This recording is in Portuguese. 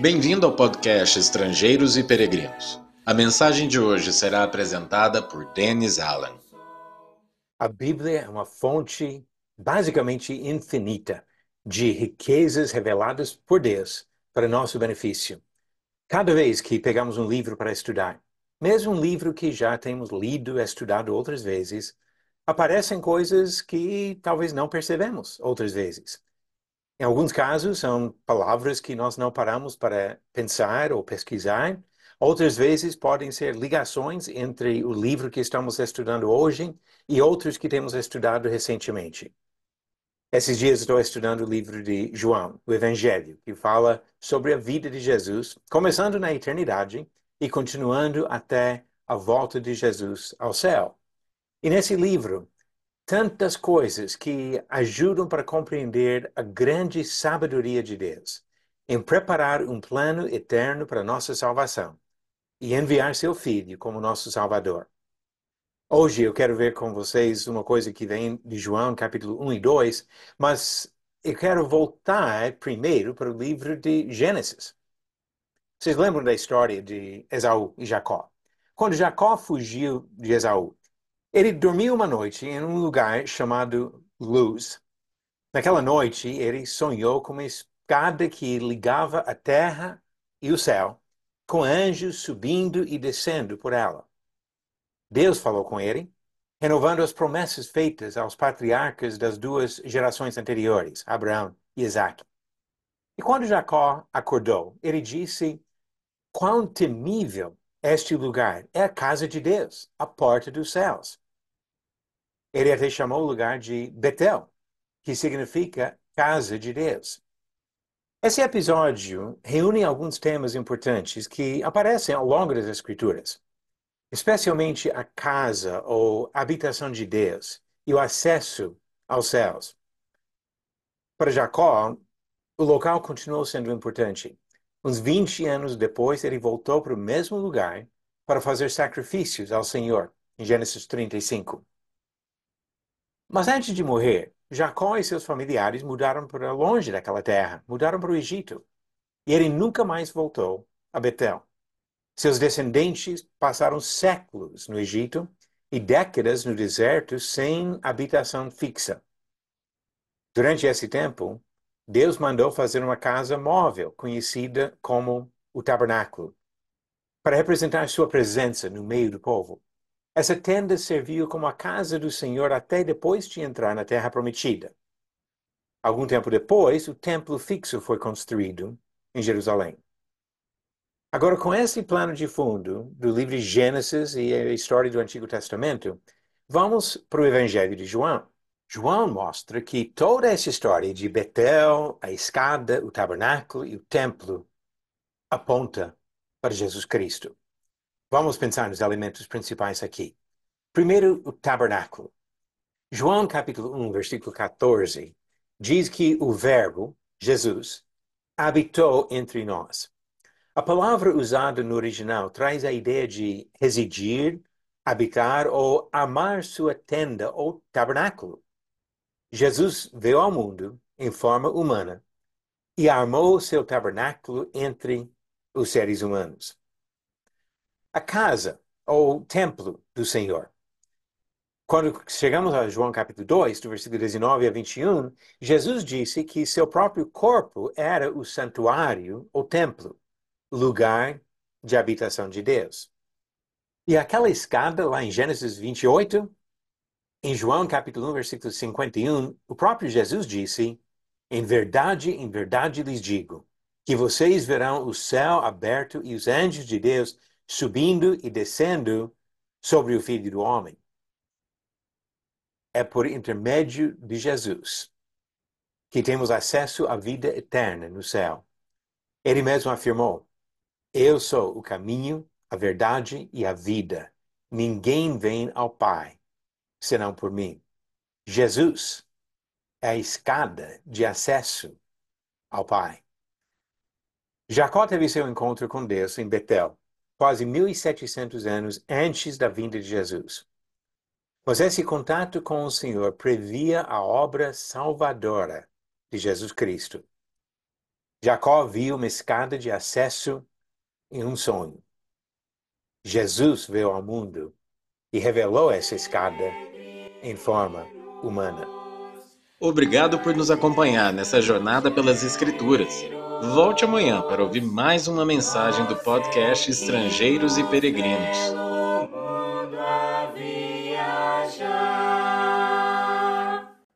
Bem-vindo ao podcast Estrangeiros e Peregrinos. A mensagem de hoje será apresentada por Dennis Allen. A Bíblia é uma fonte basicamente infinita de riquezas reveladas por Deus para nosso benefício. Cada vez que pegamos um livro para estudar, mesmo um livro que já temos lido e estudado outras vezes, aparecem coisas que talvez não percebemos outras vezes. Em alguns casos, são palavras que nós não paramos para pensar ou pesquisar. Outras vezes, podem ser ligações entre o livro que estamos estudando hoje e outros que temos estudado recentemente. Esses dias estou estudando o livro de João, o Evangelho, que fala sobre a vida de Jesus, começando na eternidade e continuando até a volta de Jesus ao céu. E nesse livro, tantas coisas que ajudam para compreender a grande sabedoria de Deus em preparar um plano eterno para nossa salvação e enviar seu Filho como nosso Salvador. Hoje eu quero ver com vocês uma coisa que vem de João, capítulo 1 e 2, mas eu quero voltar primeiro para o livro de Gênesis. Vocês lembram da história de Esaú e Jacó? Quando Jacó fugiu de Esaú, ele dormiu uma noite em um lugar chamado Luz. Naquela noite, ele sonhou com uma escada que ligava a terra e o céu, com anjos subindo e descendo por ela. Deus falou com ele, renovando as promessas feitas aos patriarcas das duas gerações anteriores, Abraão e Isaac. E quando Jacó acordou, ele disse: Quão temível este lugar é a casa de Deus, a porta dos céus. Ele até chamou o lugar de Betel, que significa casa de Deus. Esse episódio reúne alguns temas importantes que aparecem ao longo das Escrituras, especialmente a casa ou habitação de Deus e o acesso aos céus. Para Jacó, o local continuou sendo importante. Uns 20 anos depois, ele voltou para o mesmo lugar para fazer sacrifícios ao Senhor, em Gênesis 35. Mas antes de morrer, Jacó e seus familiares mudaram para longe daquela terra, mudaram para o Egito. E ele nunca mais voltou a Betel. Seus descendentes passaram séculos no Egito e décadas no deserto sem habitação fixa. Durante esse tempo, Deus mandou fazer uma casa móvel, conhecida como o tabernáculo, para representar sua presença no meio do povo. Essa tenda serviu como a casa do Senhor até depois de entrar na terra prometida. Algum tempo depois, o templo fixo foi construído em Jerusalém. Agora, com esse plano de fundo do livro de Gênesis e a história do Antigo Testamento, vamos para o Evangelho de João. João mostra que toda essa história de Betel, a escada, o tabernáculo e o templo aponta para Jesus Cristo. Vamos pensar nos elementos principais aqui. Primeiro, o tabernáculo. João capítulo 1, versículo 14, diz que o verbo, Jesus, habitou entre nós. A palavra usada no original traz a ideia de residir, habitar ou amar sua tenda ou tabernáculo. Jesus veio ao mundo em forma humana e armou seu tabernáculo entre os seres humanos. A casa ou templo do Senhor. Quando chegamos a João capítulo 2, do versículo 19 a 21, Jesus disse que seu próprio corpo era o santuário ou templo, lugar de habitação de Deus. E aquela escada lá em Gênesis 28, em João capítulo 1, versículo 51, o próprio Jesus disse: Em verdade, em verdade lhes digo, que vocês verão o céu aberto e os anjos de Deus subindo e descendo sobre o Filho do Homem. É por intermédio de Jesus que temos acesso à vida eterna no céu. Ele mesmo afirmou: Eu sou o caminho, a verdade e a vida. Ninguém vem ao Pai senão por mim. Jesus é a escada de acesso ao Pai. Jacó teve seu encontro com Deus em Betel, quase 1.700 anos antes da vinda de Jesus. Mas esse contato com o Senhor previa a obra salvadora de Jesus Cristo. Jacó viu uma escada de acesso em um sonho. Jesus veio ao mundo e revelou essa escada em forma humana. Obrigado por nos acompanhar nessa jornada pelas Escrituras. Volte amanhã para ouvir mais uma mensagem do podcast Estrangeiros e Peregrinos.